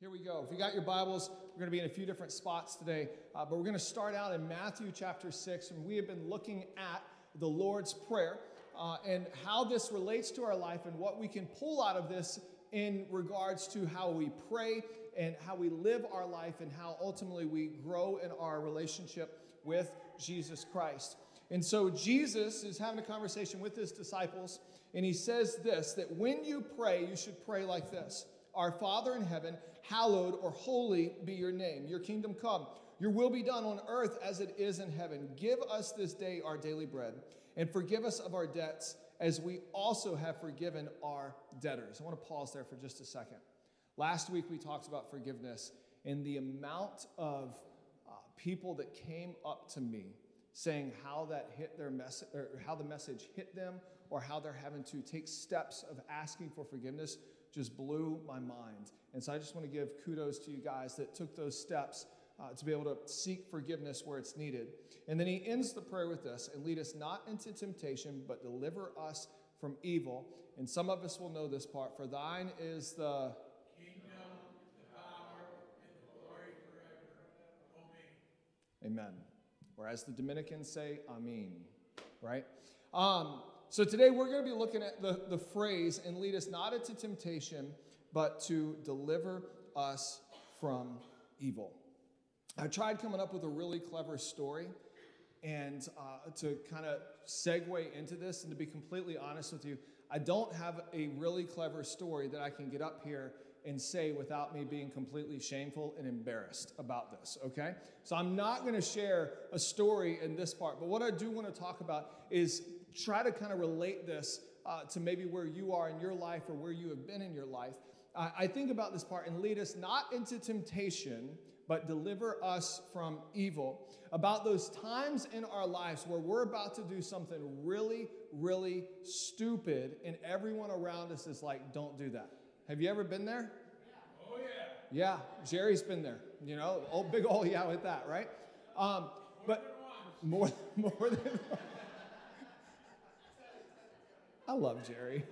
Here we go. If you got your Bibles, we're going to be in a few different spots today, uh, but we're going to start out in Matthew chapter 6, and we have been looking at the Lord's Prayer uh, and how this relates to our life and what we can pull out of this in regards to how we pray and how we live our life and how ultimately we grow in our relationship with Jesus Christ. And so Jesus is having a conversation with his disciples, and he says this that when you pray, you should pray like this Our Father in heaven, hallowed or holy be your name. Your kingdom come. Your will be done on earth as it is in heaven. Give us this day our daily bread, and forgive us of our debts as we also have forgiven our debtors. I want to pause there for just a second. Last week we talked about forgiveness and the amount of uh, people that came up to me saying how that hit their message or how the message hit them or how they're having to take steps of asking for forgiveness just blew my mind. And so I just want to give kudos to you guys that took those steps uh, to be able to seek forgiveness where it's needed. And then he ends the prayer with this and lead us not into temptation, but deliver us from evil. And some of us will know this part for thine is the kingdom, the power, and the glory forever. Amen. Amen. Or as the Dominicans say, Amen. Right? Um, so today we're going to be looking at the, the phrase and lead us not into temptation, but to deliver us from evil. I tried coming up with a really clever story and uh, to kind of segue into this and to be completely honest with you, I don't have a really clever story that I can get up here and say without me being completely shameful and embarrassed about this, okay? So I'm not gonna share a story in this part, but what I do wanna talk about is try to kind of relate this uh, to maybe where you are in your life or where you have been in your life. I, I think about this part and lead us not into temptation, but deliver us from evil. About those times in our lives where we're about to do something really, really stupid, and everyone around us is like, don't do that. Have you ever been there? Oh, yeah. Yeah, Jerry's been there. You know, old big old yeah with that, right? Um, but more, more than. I love Jerry.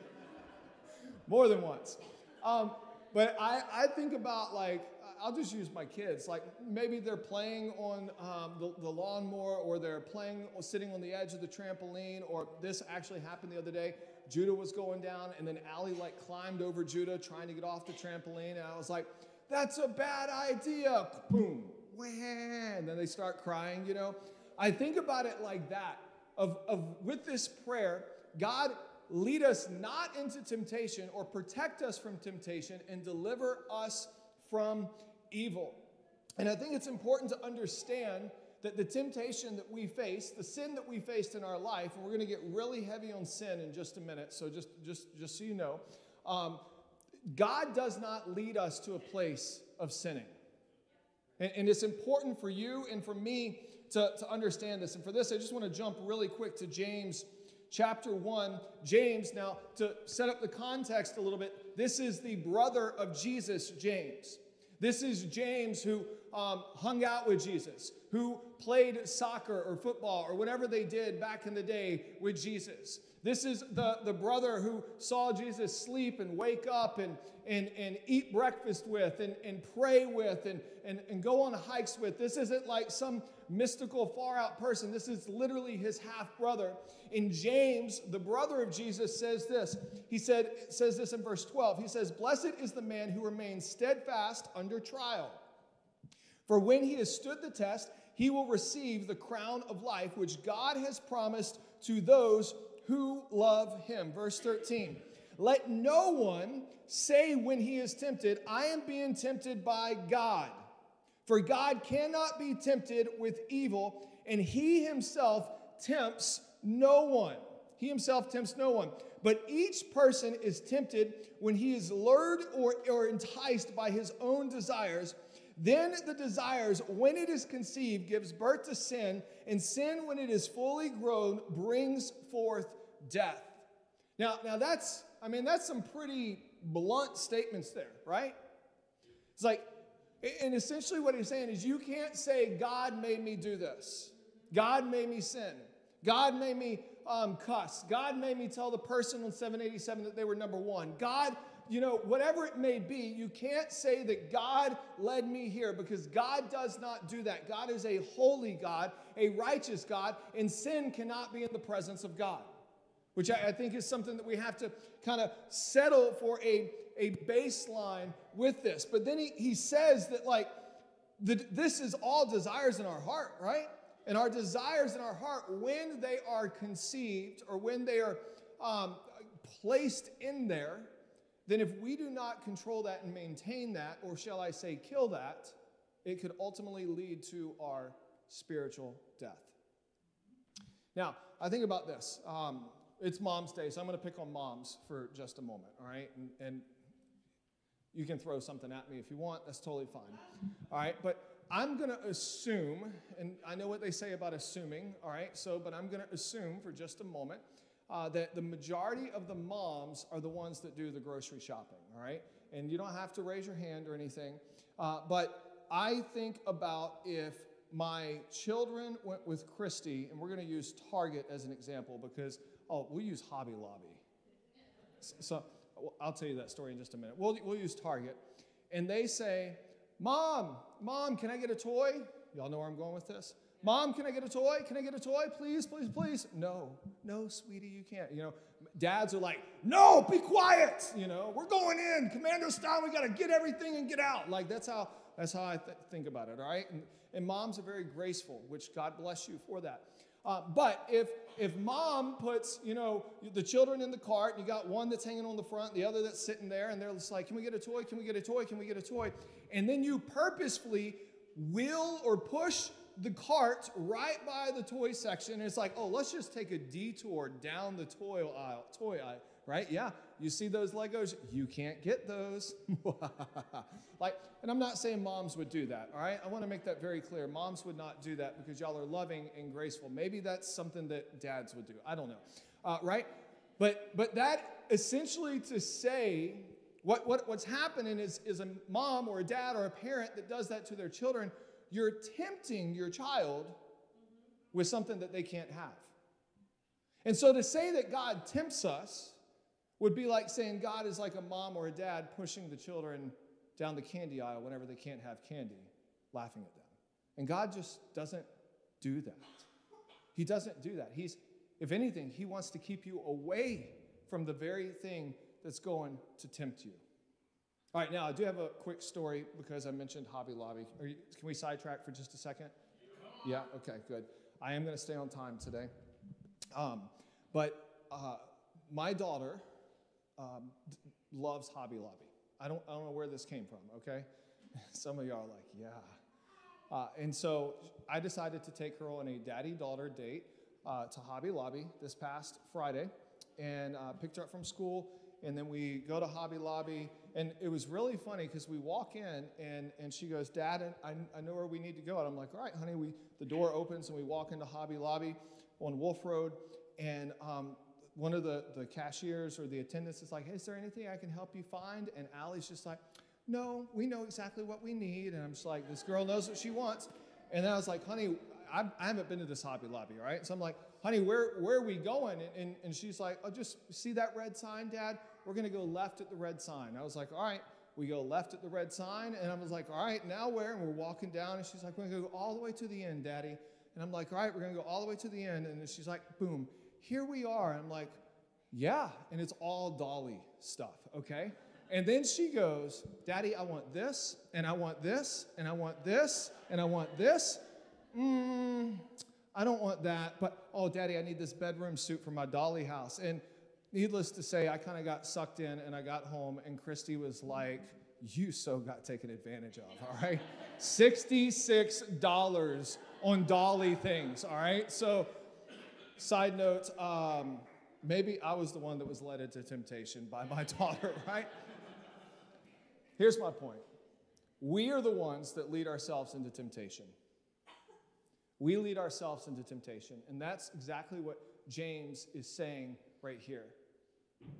More than once. Um, but I, I think about like, I'll just use my kids. Like maybe they're playing on um, the, the lawnmower or they're playing or sitting on the edge of the trampoline, or this actually happened the other day. Judah was going down, and then Allie like climbed over Judah trying to get off the trampoline, and I was like, "That's a bad idea!" Boom, and then they start crying. You know, I think about it like that. Of, of with this prayer, God lead us not into temptation or protect us from temptation and deliver us from evil. And I think it's important to understand that the temptation that we face, the sin that we faced in our life, and we're going to get really heavy on sin in just a minute. So just just just so you know, um, God does not lead us to a place of sinning. And, and it's important for you and for me to, to understand this. And for this, I just want to jump really quick to James chapter 1. James, now to set up the context a little bit, this is the brother of Jesus, James. This is James who um, hung out with Jesus, who played soccer or football or whatever they did back in the day with Jesus. This is the, the brother who saw Jesus sleep and wake up and, and, and eat breakfast with and, and pray with and, and, and go on hikes with. This isn't like some mystical, far out person. This is literally his half brother. In James, the brother of Jesus, says this. He said, says this in verse 12. He says, Blessed is the man who remains steadfast under trial. For when he has stood the test, he will receive the crown of life which God has promised to those who love him. Verse 13. Let no one say when he is tempted, I am being tempted by God. For God cannot be tempted with evil, and he himself tempts no one. He himself tempts no one. But each person is tempted when he is lured or, or enticed by his own desires. Then the desires, when it is conceived, gives birth to sin, and sin, when it is fully grown, brings forth death. Now, now that's, I mean, that's some pretty blunt statements there, right? It's like, and essentially what he's saying is you can't say, God made me do this. God made me sin. God made me um, cuss. God made me tell the person on 787 that they were number one. God you know, whatever it may be, you can't say that God led me here because God does not do that. God is a holy God, a righteous God, and sin cannot be in the presence of God, which I, I think is something that we have to kind of settle for a, a baseline with this. But then he, he says that, like, the, this is all desires in our heart, right? And our desires in our heart, when they are conceived or when they are um, placed in there, then if we do not control that and maintain that, or shall I say, kill that, it could ultimately lead to our spiritual death. Now, I think about this. Um, it's Mom's Day, so I'm going to pick on moms for just a moment, all right? And, and you can throw something at me if you want, that's totally fine. All right, but I'm going to assume, and I know what they say about assuming, all right, so, but I'm going to assume for just a moment uh, that the majority of the moms are the ones that do the grocery shopping, all right? And you don't have to raise your hand or anything, uh, but I think about if my children went with Christy, and we're going to use Target as an example because, oh, we'll use Hobby Lobby. So I'll tell you that story in just a minute. We'll, we'll use Target. And they say, Mom, Mom, can I get a toy? Y'all know where I'm going with this? Mom, can I get a toy? Can I get a toy? Please, please, please. No, no, sweetie, you can't. You know, dads are like, no, be quiet. You know, we're going in, commando style. We got to get everything and get out. Like that's how that's how I th- think about it. All right, and, and moms are very graceful, which God bless you for that. Uh, but if if mom puts you know the children in the cart, and you got one that's hanging on the front, the other that's sitting there, and they're just like, "Can we get a toy? Can we get a toy? Can we get a toy?" And then you purposefully will or push the cart right by the toy section. And it's like, oh, let's just take a detour down the toy aisle. Toy aisle, right? Yeah, you see those Legos? You can't get those. like, and I'm not saying moms would do that, all right? I want to make that very clear. Moms would not do that because y'all are loving and graceful. Maybe that's something that dads would do. I don't know, uh, right? But but that essentially to say what, what what's happening is is a mom or a dad or a parent that does that to their children. You're tempting your child with something that they can't have. And so to say that God tempts us would be like saying God is like a mom or a dad pushing the children down the candy aisle whenever they can't have candy, laughing at them. And God just doesn't do that. He doesn't do that. He's, if anything, He wants to keep you away from the very thing that's going to tempt you. All right, now I do have a quick story because I mentioned Hobby Lobby. You, can we sidetrack for just a second? Yeah, okay, good. I am going to stay on time today. Um, but uh, my daughter, um, loves Hobby Lobby. I don't, I don't know where this came from, okay? Some of y'all are like, yeah. Uh, and so I decided to take her on a daddy daughter date uh, to Hobby Lobby this past Friday and uh, picked her up from school. And then we go to Hobby Lobby. And it was really funny because we walk in and, and she goes, Dad, I, I know where we need to go. And I'm like, all right, honey. We, the door opens and we walk into Hobby Lobby on Wolf Road. And um, one of the, the cashiers or the attendants is like, hey, is there anything I can help you find? And Allie's just like, no, we know exactly what we need. And I'm just like, this girl knows what she wants. And then I was like, honey, I, I haven't been to this Hobby Lobby, right? So I'm like, honey, where, where are we going? And, and, and she's like, oh, just see that red sign, Dad? We're going to go left at the red sign. I was like, all right. We go left at the red sign. And I was like, all right, now where? And we're walking down. And she's like, we're going to go all the way to the end, Daddy. And I'm like, all right, we're going to go all the way to the end. And she's like, boom, here we are. I'm like, yeah. And it's all Dolly stuff, okay? And then she goes, Daddy, I want this, and I want this, and I want this, and I want this. Mm, I don't want that, but oh, Daddy, I need this bedroom suit for my Dolly house. And needless to say, I kind of got sucked in and I got home, and Christy was like, You so got taken advantage of, all right? $66 on Dolly things, all right? So, side note, um, maybe I was the one that was led into temptation by my daughter, right? Here's my point we are the ones that lead ourselves into temptation. We lead ourselves into temptation, and that's exactly what James is saying right here.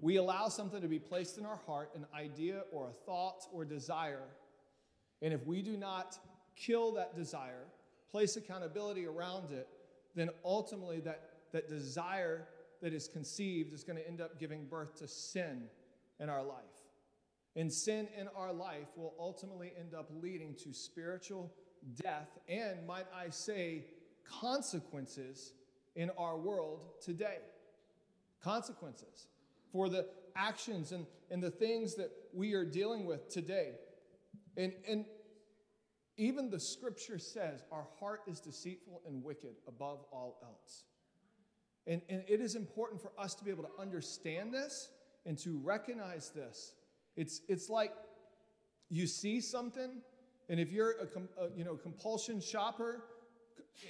We allow something to be placed in our heart, an idea or a thought or desire, and if we do not kill that desire, place accountability around it, then ultimately that, that desire that is conceived is going to end up giving birth to sin in our life. And sin in our life will ultimately end up leading to spiritual death and, might I say, consequences in our world today. Consequences for the actions and, and the things that we are dealing with today. And, and even the scripture says our heart is deceitful and wicked above all else. And, and it is important for us to be able to understand this and to recognize this. It's, it's like you see something, and if you're a, a you know, compulsion shopper,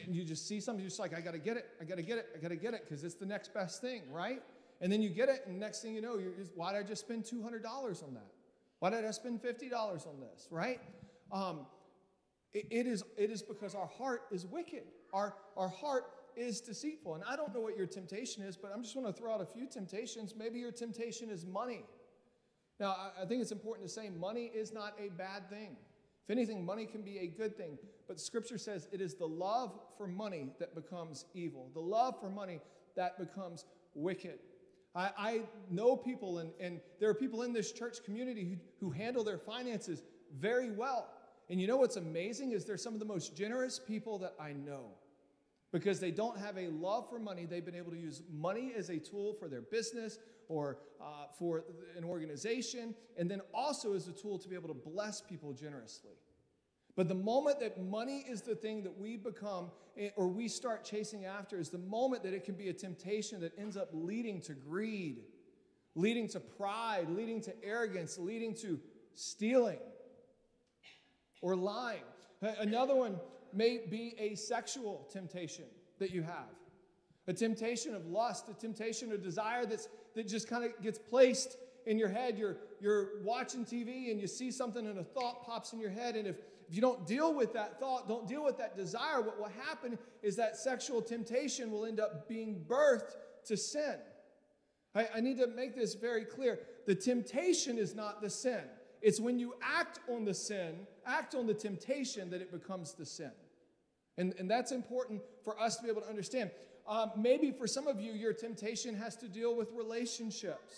and you just see something, you're just like, I gotta get it, I gotta get it, I gotta get it, because it's the next best thing, right? And then you get it, and next thing you know, just, why did I just spend $200 on that? Why did I spend $50 on this, right? Um, it, it, is, it is because our heart is wicked. Our, our heart is deceitful. And I don't know what your temptation is, but I'm just going to throw out a few temptations. Maybe your temptation is money. Now, I, think it's important to say money is not a bad thing. If anything, money can be a good thing. But scripture says it is the love for money that becomes evil, the love for money that becomes wicked. I, I know people, and, and there are people in this church community who, who handle their finances very well. And you know what's amazing is they're some of the most generous people that I know because they don't have a love for money. They've been able to use money as a tool for their business or uh, for an organization, and then also as a tool to be able to bless people generously. But the moment that money is the thing that we become eh, or we start chasing after is the moment that it can be a temptation that ends up leading to greed, leading to pride, leading to arrogance, leading to stealing or lying. Another one may be a sexual temptation that you have a temptation of lust, a temptation of desire that's, that just kind of gets placed in your head. You're, you're watching TV and you see something and a thought pops in your head. And if, if you don't deal with that thought, don't deal with that desire, what will happen is that sexual temptation will end up being birthed to sin. I, I need to make this very clear. The temptation is not the sin. It's when you act on the sin, act on the temptation, that it becomes the sin. And, and that's important for us to be able to understand. Um, maybe for some of you, your temptation has to deal with relationships.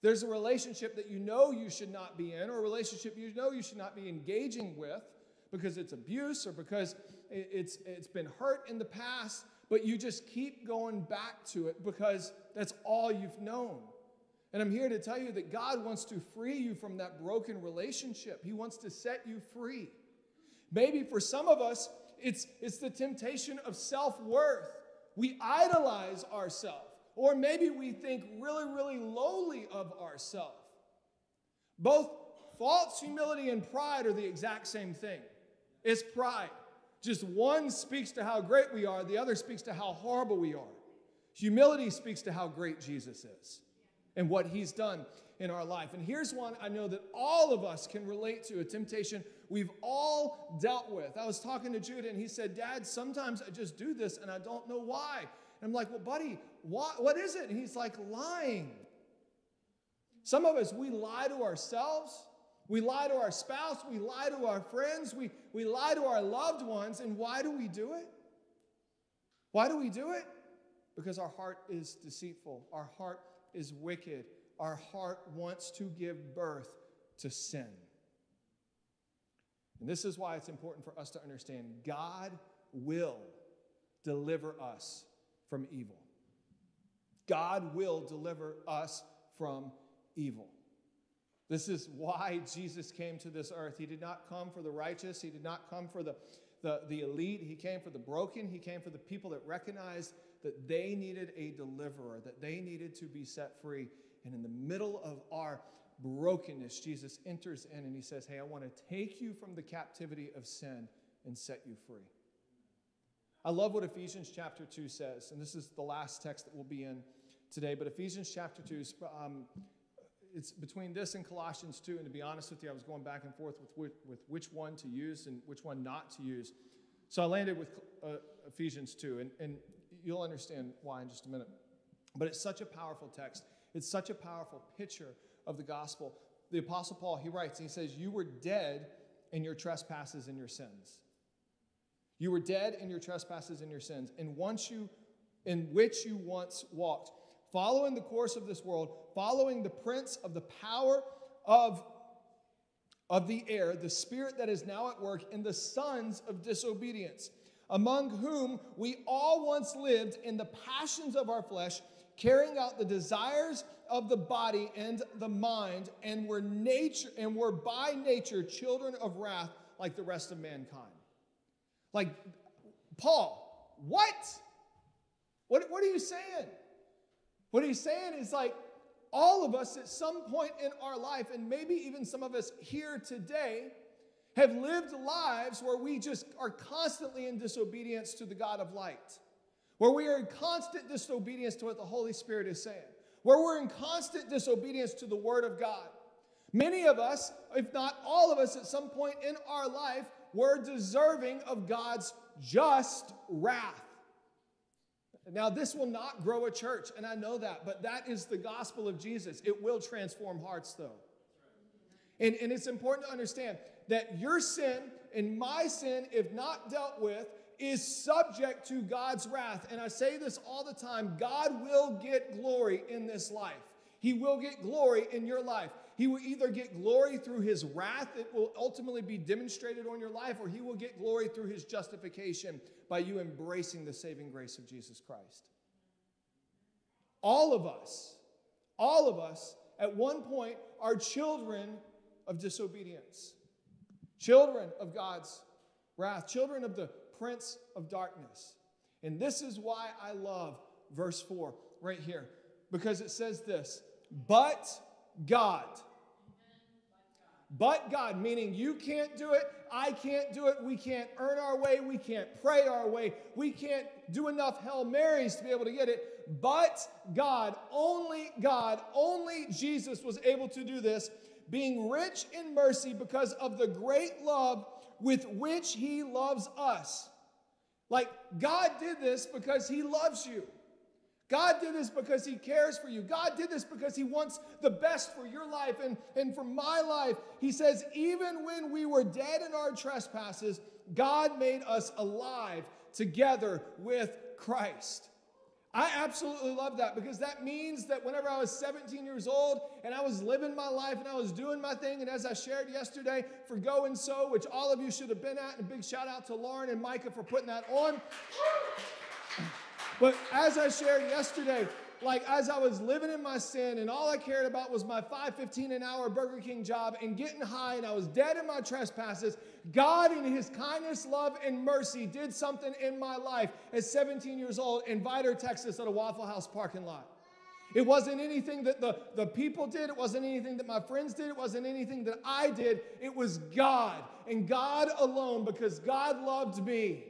There's a relationship that you know you should not be in, or a relationship you know you should not be engaging with because it's abuse or because it's, it's been hurt in the past, but you just keep going back to it because that's all you've known. And I'm here to tell you that God wants to free you from that broken relationship. He wants to set you free. Maybe for some of us, it's, it's the temptation of self worth. We idolize ourselves, or maybe we think really, really lowly of ourselves. Both false humility and pride are the exact same thing. It's pride. Just one speaks to how great we are, the other speaks to how horrible we are. Humility speaks to how great Jesus is and what he's done in our life. And here's one I know that all of us can relate to a temptation we've all dealt with. I was talking to Judah and he said, Dad, sometimes I just do this and I don't know why. And I'm like, Well, buddy, what, what is it? And he's like, Lying. Some of us, we lie to ourselves. We lie to our spouse. We lie to our friends. We, we lie to our loved ones. And why do we do it? Why do we do it? Because our heart is deceitful. Our heart is wicked our heart wants to give birth to sin. And this is why it's important for us to understand God will deliver us from evil. God will deliver us from evil. This is why Jesus came to this earth. He did not come for the righteous, He did not come for the, the, the elite. He came for the broken, He came for the people that recognized that they needed a deliverer, that they needed to be set free. And in the middle of our brokenness, Jesus enters in and he says, Hey, I want to take you from the captivity of sin and set you free. I love what Ephesians chapter 2 says, and this is the last text that we'll be in today, but Ephesians chapter 2 is. Um, it's between this and Colossians 2, and to be honest with you, I was going back and forth with, with, with which one to use and which one not to use. So I landed with uh, Ephesians 2, and, and you'll understand why in just a minute. But it's such a powerful text. It's such a powerful picture of the gospel. The Apostle Paul, he writes, and he says, You were dead in your trespasses and your sins. You were dead in your trespasses and your sins, and once you, in which you once walked, following the course of this world, following the prince of the power of of the air, the spirit that is now at work in the sons of disobedience, among whom we all once lived in the passions of our flesh, carrying out the desires of the body and the mind, and were nature and were by nature children of wrath like the rest of mankind. Like Paul, what? What, what are you saying? What he's saying is like all of us at some point in our life, and maybe even some of us here today, have lived lives where we just are constantly in disobedience to the God of light, where we are in constant disobedience to what the Holy Spirit is saying, where we're in constant disobedience to the Word of God. Many of us, if not all of us, at some point in our life, were deserving of God's just wrath. Now, this will not grow a church, and I know that, but that is the gospel of Jesus. It will transform hearts, though. And, and it's important to understand that your sin and my sin, if not dealt with, is subject to God's wrath. And I say this all the time God will get glory in this life. He will get glory in your life. He will either get glory through his wrath, it will ultimately be demonstrated on your life, or he will get glory through his justification by you embracing the saving grace of Jesus Christ. All of us, all of us, at one point, are children of disobedience, children of God's wrath, children of the prince of darkness. And this is why I love verse 4 right here, because it says this But God. But God, meaning you can't do it, I can't do it, we can't earn our way, we can't pray our way, we can't do enough Hail Marys to be able to get it. But God, only God, only Jesus was able to do this, being rich in mercy because of the great love with which He loves us. Like God did this because He loves you. God did this because He cares for you. God did this because He wants the best for your life and, and for my life. He says, even when we were dead in our trespasses, God made us alive together with Christ. I absolutely love that because that means that whenever I was 17 years old and I was living my life and I was doing my thing, and as I shared yesterday for Go and So, which all of you should have been at, and a big shout out to Lauren and Micah for putting that on. But as I shared yesterday, like as I was living in my sin and all I cared about was my 515 an hour Burger King job and getting high and I was dead in my trespasses, God in his kindness, love and mercy did something in my life at 17 years old in Vidor, Texas at a Waffle House parking lot. It wasn't anything that the, the people did. It wasn't anything that my friends did. It wasn't anything that I did. It was God and God alone because God loved me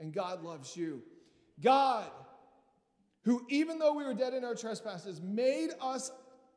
and God loves you. God, who, even though we were dead in our trespasses, made us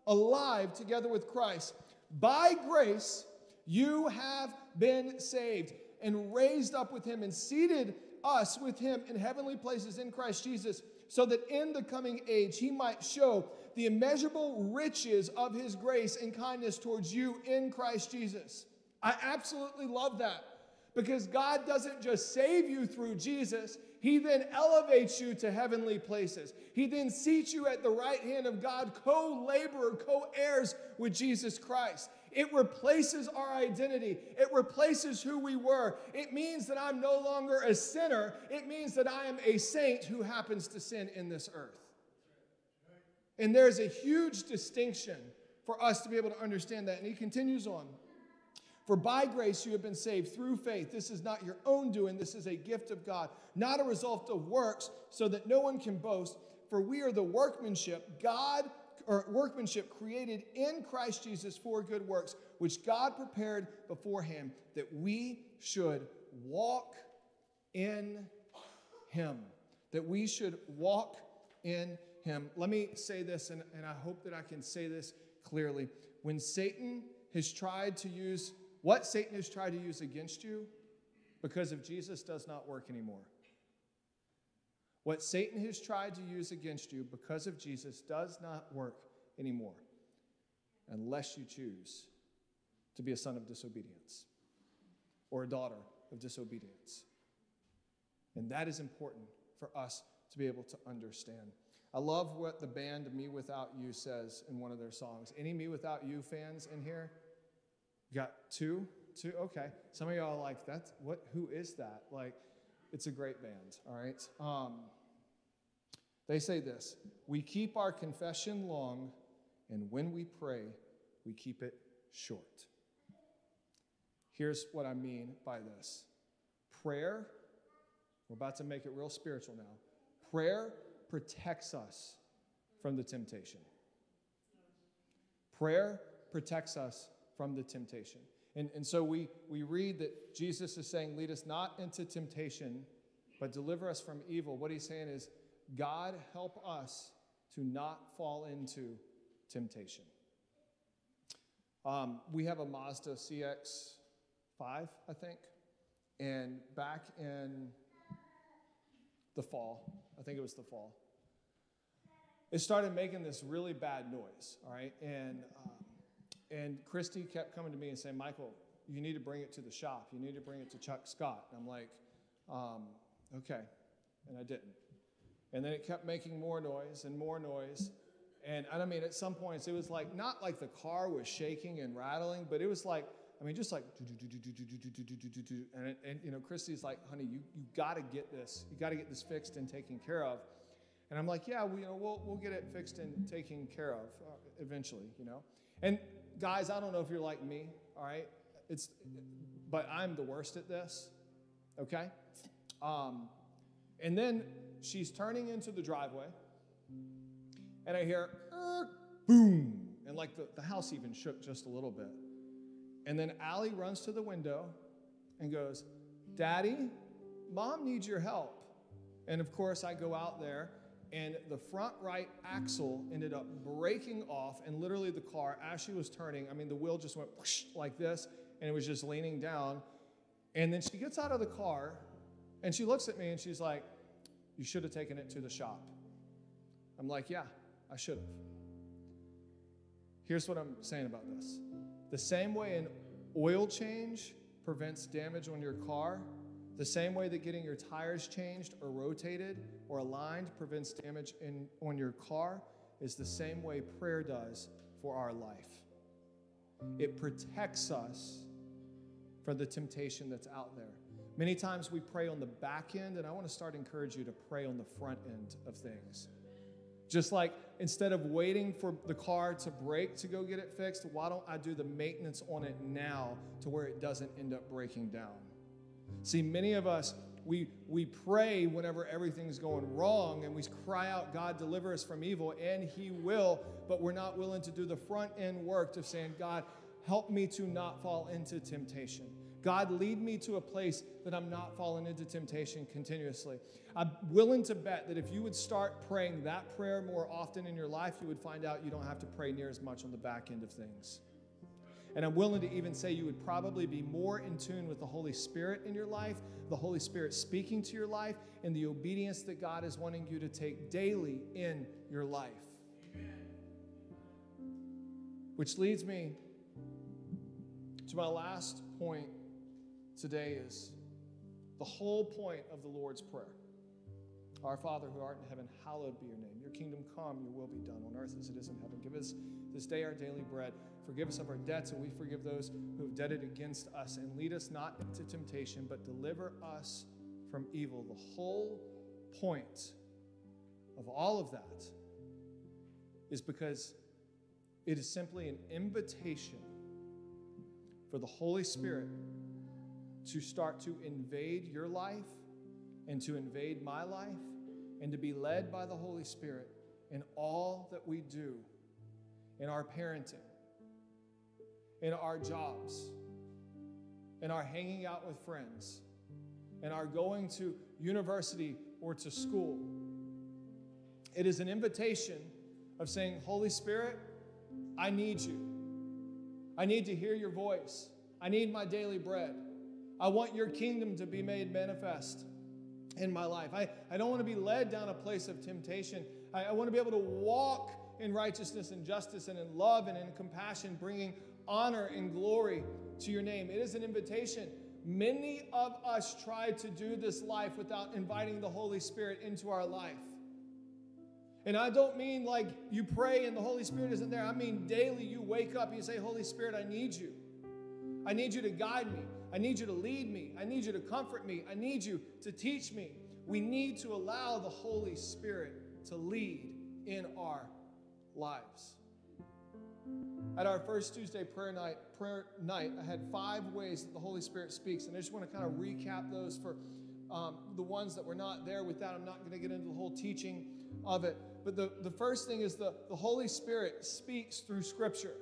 alive together with Christ. By grace, you have been saved and raised up with him and seated us with him in heavenly places in Christ Jesus, so that in the coming age he might show the immeasurable riches of his grace and kindness towards you in Christ Jesus. I absolutely love that because God doesn't just save you through Jesus, he then elevates you to heavenly places. He then seats you at the right hand of God, co laborer, co heirs with Jesus Christ. It replaces our identity. It replaces who we were. It means that I'm no longer a sinner. It means that I am a saint who happens to sin in this earth. And there's a huge distinction for us to be able to understand that. And he continues on. For by grace you have been saved through faith. This is not your own doing, this is a gift of God, not a result of works, so that no one can boast. For we are the workmanship, God, or workmanship created in Christ Jesus for good works, which God prepared beforehand that we should walk in Him. That we should walk in Him. Let me say this, and, and I hope that I can say this clearly. When Satan has tried to use what Satan has tried to use against you because of Jesus does not work anymore. What Satan has tried to use against you because of Jesus does not work anymore unless you choose to be a son of disobedience or a daughter of disobedience. And that is important for us to be able to understand. I love what the band mewithoutYou says in one of their songs. Any mewithoutYou fans in here? You got two? Two? Okay. Some of y'all like, that's what who is that? Like, it's a great band, all right? Um, they say this We keep our confession long, and when we pray, we keep it short. Here's what I mean by this prayer, we're about to make it real spiritual now. Prayer protects us from the temptation. Prayer protects us from the temptation. And, and so we, we read that Jesus is saying, Lead us not into temptation, but deliver us from evil. What he's saying is, God, help us to not fall into temptation. Um, we have a Mazda CX 5, I think, and back in the fall, I think it was the fall, it started making this really bad noise, all right? And, um, and Christy kept coming to me and saying, Michael, you need to bring it to the shop. You need to bring it to Chuck Scott. And I'm like, um, okay. And I didn't. And then it kept making more noise and more noise. And, and I mean, at some points, it was like, not like the car was shaking and rattling, but it was like, I mean, just like, and, and you know, Christy's like, honey, you, you got to get this. You got to get this fixed and taken care of. And I'm like, yeah, we, you know, we'll, we'll get it fixed and taken care of uh, eventually, you know. And guys, I don't know if you're like me, all right? It's, but I'm the worst at this, okay? Um, and then she's turning into the driveway, and I hear, er, boom, and like the, the house even shook just a little bit. And then Allie runs to the window and goes, Daddy, mom needs your help. And of course, I go out there and the front right axle ended up breaking off, and literally the car, as she was turning, I mean, the wheel just went like this, and it was just leaning down. And then she gets out of the car, and she looks at me, and she's like, "You should have taken it to the shop." I'm like, "Yeah, I should have." Here's what I'm saying about this: the same way an oil change prevents damage on your car the same way that getting your tires changed or rotated or aligned prevents damage in, on your car is the same way prayer does for our life. It protects us from the temptation that's out there. Many times we pray on the back end, and I want to start encourage you to pray on the front end of things. Just like instead of waiting for the car to break to go get it fixed, why don't I do the maintenance on it now to where it doesn't end up breaking down? See, many of us, we, we pray whenever everything's going wrong and we cry out, God, deliver us from evil, and He will, but we're not willing to do the front end work of saying, God, help me to not fall into temptation. God, lead me to a place that I'm not falling into temptation continuously. I'm willing to bet that if you would start praying that prayer more often in your life, you would find out you don't have to pray near as much on the back end of things. And I'm willing to even say you would probably be more in tune with the Holy Spirit in your life, the Holy Spirit speaking to your life, and the obedience that God is wanting you to take daily in your life. Amen. Which leads me to my last point today is the whole point of the Lord's Prayer. Our Father who art in heaven, hallowed be your name. Your kingdom come, your will be done on earth as it is in heaven. Give us this day our daily bread. Forgive us of our debts, and we forgive those who have debted against us. And lead us not into temptation, but deliver us from evil. The whole point of all of that is because it is simply an invitation for the Holy Spirit to start to invade your life and to invade my life and to be led by the Holy Spirit in all that we do in our parenting, in our jobs, in our hanging out with friends, in our going to university or to school. It is an invitation of saying, Holy Spirit, I need you. I need to hear your voice. I need my daily bread. I want your kingdom to be made manifest in my life. I, I don't want to be led down a place of temptation. I, I want to be able to walk in righteousness and justice and in love and in compassion, bringing honor and glory to your name. It is an invitation. Many of us try to do this life without inviting the Holy Spirit into our life. And I don't mean like you pray and the Holy Spirit isn't there. I mean daily you wake up and you say, Holy Spirit, I need you. I need you to guide me. I need you to lead me. I need you to comfort me. I need you to teach me. We need to allow the Holy Spirit to lead in our lives. At our first Tuesday prayer night, prayer night, I had five ways that the Holy Spirit speaks, and I just want to kind of recap those for um, the ones that were not there with that. I'm not going to get into the whole teaching of it. But the, the first thing is the, the Holy Spirit speaks through Scripture.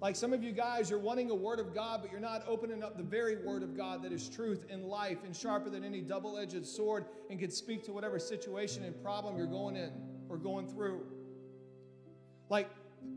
Like some of you guys, you're wanting a word of God, but you're not opening up the very word of God that is truth and life and sharper than any double edged sword and can speak to whatever situation and problem you're going in or going through. Like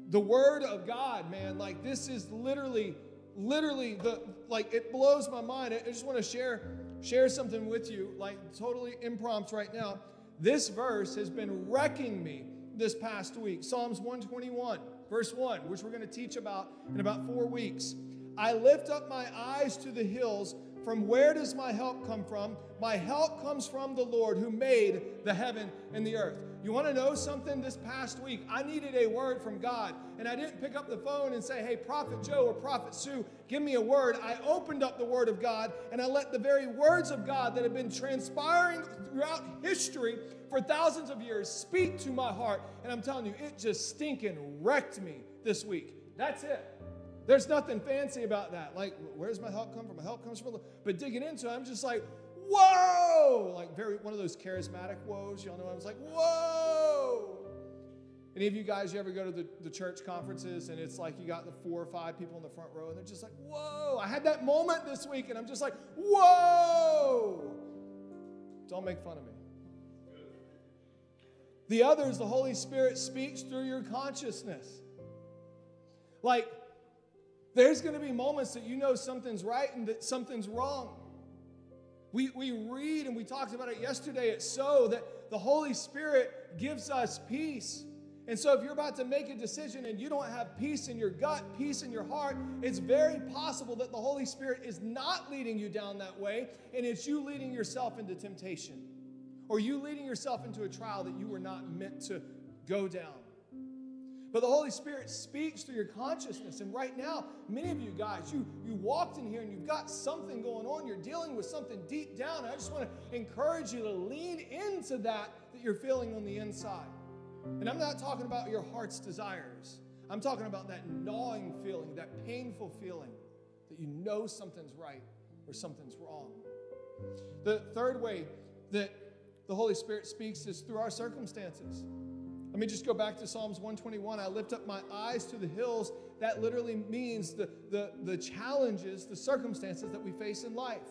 the word of God, man, like this is literally, literally the like it blows my mind. I just want to share share something with you, like totally impromptu right now. This verse has been wrecking me this past week. Psalms 121, verse 1, which we're going to teach about in about four weeks. I lift up my eyes to the hills. From where does my help come from? My help comes from the Lord who made the heaven and the earth. You want to know something? This past week, I needed a word from God, and I didn't pick up the phone and say, Hey, Prophet Joe or Prophet Sue, give me a word. I opened up the Word of God, and I let the very words of God that have been transpiring throughout history for thousands of years speak to my heart. And I'm telling you, it just stinking wrecked me this week. That's it. There's nothing fancy about that. Like, where's my help come from? My help comes from. But digging into it, I'm just like, whoa! Like very one of those charismatic woes. Y'all know I was like, whoa! Any of you guys, you ever go to the, the church conferences and it's like you got the four or five people in the front row and they're just like, whoa! I had that moment this week and I'm just like, whoa! Don't make fun of me. The other is the Holy Spirit speaks through your consciousness. Like, there's going to be moments that you know something's right and that something's wrong. We, we read and we talked about it yesterday It's so that the Holy Spirit gives us peace. And so, if you're about to make a decision and you don't have peace in your gut, peace in your heart, it's very possible that the Holy Spirit is not leading you down that way, and it's you leading yourself into temptation or you leading yourself into a trial that you were not meant to go down. But the Holy Spirit speaks through your consciousness. And right now, many of you guys, you, you walked in here and you've got something going on. You're dealing with something deep down. I just want to encourage you to lean into that that you're feeling on the inside. And I'm not talking about your heart's desires. I'm talking about that gnawing feeling, that painful feeling that you know something's right or something's wrong. The third way that the Holy Spirit speaks is through our circumstances. Let me just go back to Psalms 121. I lift up my eyes to the hills. That literally means the, the, the challenges, the circumstances that we face in life.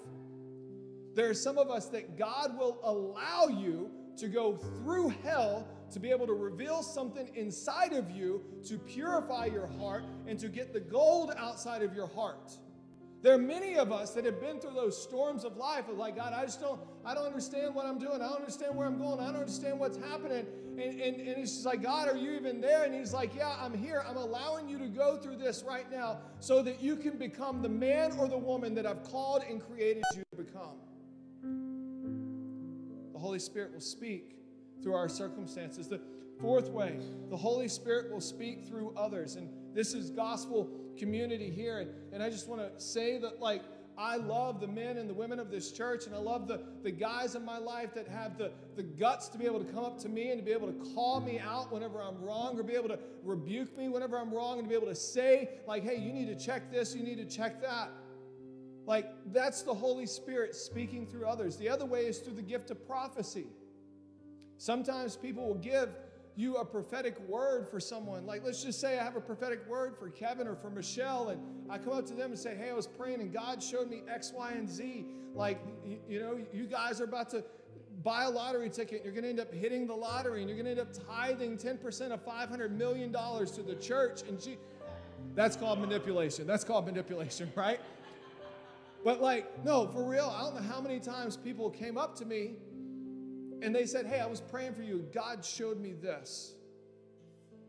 There are some of us that God will allow you to go through hell to be able to reveal something inside of you to purify your heart and to get the gold outside of your heart. There are many of us that have been through those storms of life of like, God, I just don't, I don't understand what I'm doing. I don't understand where I'm going. I don't understand what's happening. And, and, and it's just like, God, are you even there? And he's like, Yeah, I'm here. I'm allowing you to go through this right now so that you can become the man or the woman that I've called and created you to become. The Holy Spirit will speak through our circumstances. The fourth way, the Holy Spirit will speak through others. And this is gospel community here. And, and I just want to say that, like, I love the men and the women of this church, and I love the, the guys in my life that have the, the guts to be able to come up to me and to be able to call me out whenever I'm wrong, or be able to rebuke me whenever I'm wrong, and to be able to say, like, hey, you need to check this, you need to check that. Like, that's the Holy Spirit speaking through others. The other way is through the gift of prophecy. Sometimes people will give you a prophetic word for someone. Like, let's just say I have a prophetic word for Kevin or for Michelle, and I come up to them and say, Hey, I was praying and God showed me X, Y, and Z. Like, you, know, you guys are about to buy a lottery ticket, you're going to end up hitting the lottery, and you're going to end up tithing 10% of $500 million to the church. And that's called manipulation. That's called manipulation, right? But, like, no, for real, I don't know how many times people came up to me and they said, Hey, I was praying for you. God showed me this.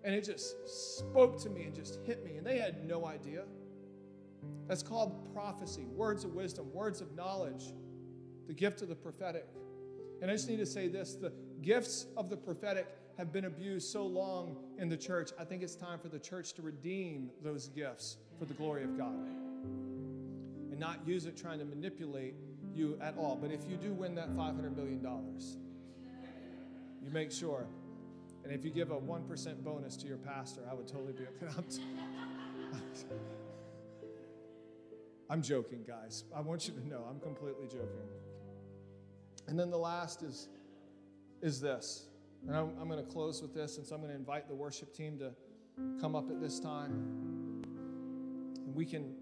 And it just spoke to me and just hit me. And they had no idea. That's called prophecy, words of wisdom, words of knowledge, the gift of the prophetic. And I just need to say this the gifts of the prophetic have been abused so long in the church. I think it's time for the church to redeem those gifts for the glory of God and not use it trying to manipulate you at all. But if you do win that $500 million, you make sure. And if you give a 1% bonus to your pastor, I would totally be okay. I'm joking, guys. I want you to know I'm completely joking. And then the last is, is this. And I'm, I'm going to close with this, and so I'm going to invite the worship team to come up at this time. And we can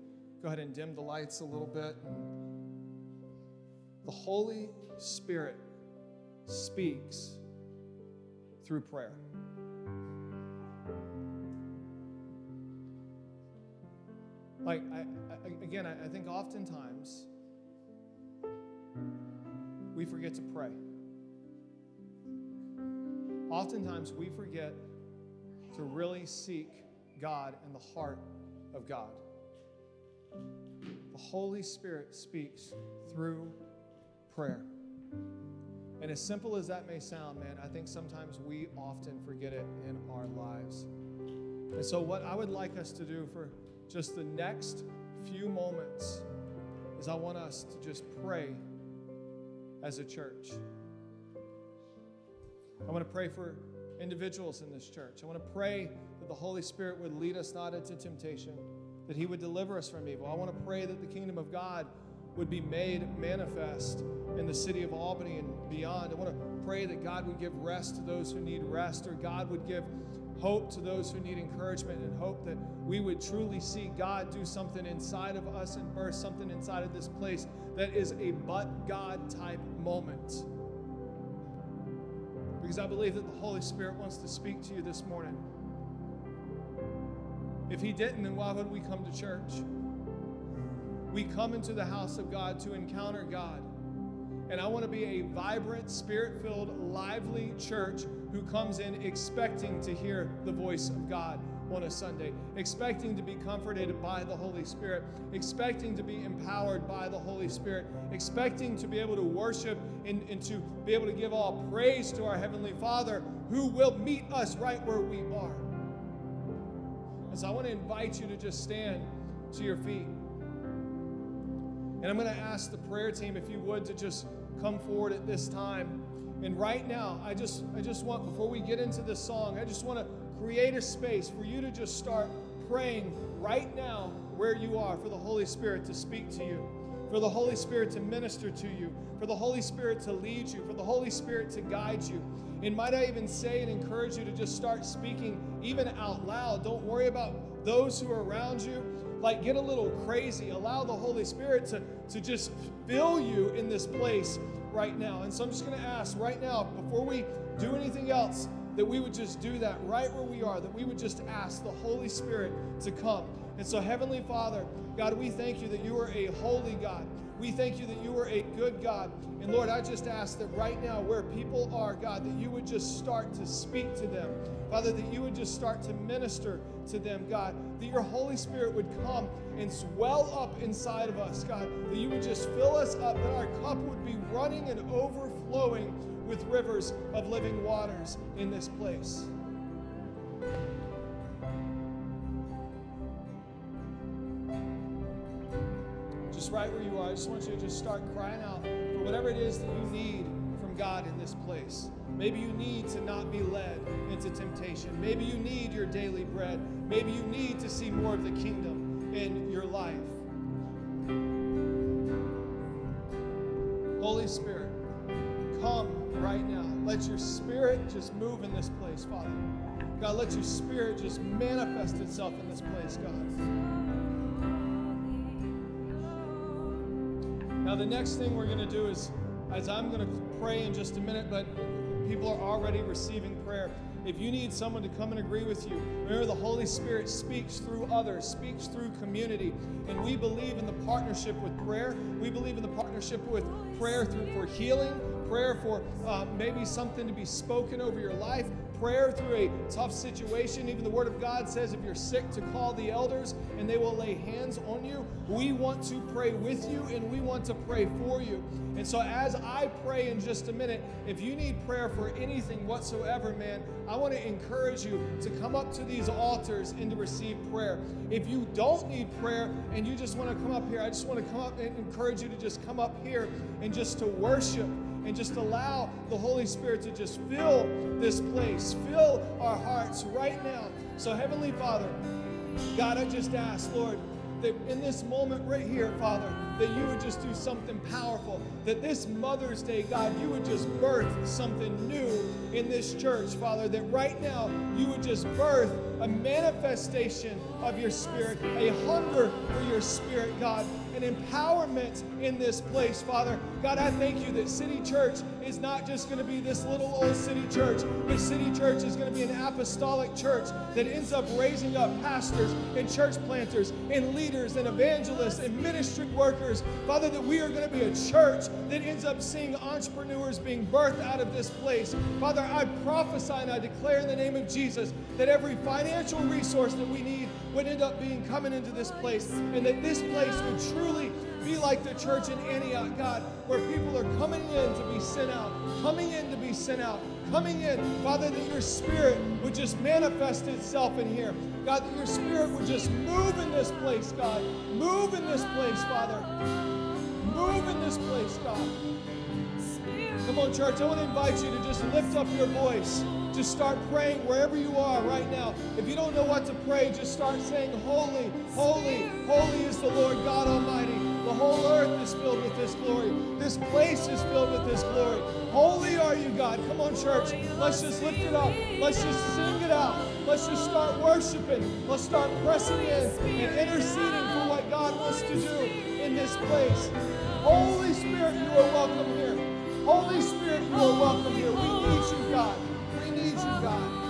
go ahead and dim the lights a little bit. The Holy Spirit speaks through prayer. Like, I, I, again, I, I think oftentimes we forget to pray. Oftentimes we forget to really seek God and the heart of God. The Holy Spirit speaks through prayer. And as simple as that may sound, man, I think sometimes we often forget it in our lives. And so, what I would like us to do for just the next few moments is I want us to just pray as a church. I want to pray for individuals in this church. I want to pray that the Holy Spirit would lead us not into temptation, that He would deliver us from evil. I want to pray that the kingdom of God would be made manifest in the city of Albany and beyond. I want to pray that God would give rest to those who need rest, or God would give hope to those who need encouragement and hope that we would truly see God do something inside of us and burst something inside of this place that is a but God type moment. Because I believe that the Holy Spirit wants to speak to you this morning. If He didn't, then why would we come to church? We come into the house of God to encounter God. And I want to be a vibrant, spirit filled, lively church who comes in expecting to hear the voice of God on a Sunday, expecting to be comforted by the Holy Spirit, expecting to be empowered by the Holy Spirit, expecting to be able to worship and, and to be able to give all praise to our Heavenly Father who will meet us right where we are. And so I want to invite you to just stand to your feet. And I'm going to ask the prayer team, if you would, to just come forward at this time. And right now, I just, I just want, before we get into this song, I just want to create a space for you to just start praying right now where you are for the Holy Spirit to speak to you, for the Holy Spirit to minister to you, for the Holy Spirit to lead you, for the Holy Spirit to guide you. And might I even say and encourage you to just start speaking even out loud. Don't worry about those who are around you like get a little crazy. Allow the Holy Spirit to, to just fill you in this place right now. And so I'm just going to ask right now, before we do anything else, that we would just do that right where we are, that we would just ask the Holy Spirit to come. And so, Heavenly Father, God, we thank you that you are a holy God. We thank you that you are a good God. And Lord, I just ask that right now, where people are, God, that you would just start to speak to them. Father, that you would just start to minister to them, God. That your Holy Spirit would come and swell up inside of us, God. That you would just fill us up, that our cup would be running and overflowing with rivers of living waters in this place. Just right where you are, I just want you to just start crying out for whatever it is that you need from God in this place. Maybe you need to not be led into temptation. Maybe you need your daily bread. Maybe you need to see more of the kingdom in your life. Holy Spirit, come right now. Let your spirit just move in this place, Father. God, let your spirit just manifest itself in this place, God. Now, the next thing we're going to do is, as I'm going to pray in just a minute, but people are already receiving prayer. If you need someone to come and agree with you, remember the Holy Spirit speaks through others, speaks through community. And we believe in the partnership with prayer. We believe in the partnership with prayer through, for healing, prayer for uh, maybe something to be spoken over your life, prayer through a tough situation. Even the Word of God says if you're sick, to call the elders and they will lay hands on you. We want to pray with you and we want to pray for you. And so, as I pray in just a minute, if you need prayer for anything whatsoever, man, I want to encourage you to come up to these altars and to receive prayer. If you don't need prayer and you just want to come up here, I just want to come up and encourage you to just come up here and just to worship and just allow the Holy Spirit to just fill this place, fill our hearts right now. So, Heavenly Father, God, I just ask, Lord, that in this moment right here, Father, that you would just do something powerful. That this Mother's Day, God, you would just birth something new in this church, Father. That right now you would just birth a manifestation of your Spirit, a hunger for your Spirit, God, an empowerment in this place, Father. God, I thank you that City Church is not just going to be this little old city church, but City Church is going to be an apostolic church that ends up raising up pastors and church planters and leaders and evangelists and ministry workers. Father, that we are going to be a church that ends up seeing entrepreneurs being birthed out of this place. Father, I prophesy and I declare in the name of Jesus that every financial resource that we need would end up being coming into this place and that this place would truly be like the church in Antioch, God, where people are coming in to be sent out, coming in to be sent out, coming in. Father, that your spirit would just manifest itself in here. God, that your spirit would just move in this place, God. Move in this place, Father. Move in this place, God. Come on, church. I want to invite you to just lift up your voice. Just start praying wherever you are right now. If you don't know what to pray, just start saying, Holy, holy, holy is the Lord God Almighty. The whole earth is filled with this glory. This place is filled with this glory. Holy are you, God. Come on, church. Let's just lift it up. Let's just sing it out. Let's just start worshiping. Let's start pressing in and interceding for what God wants to do in this place. Holy Spirit, you are welcome here. Holy Spirit, you are welcome here. We need you, God. We need you, God.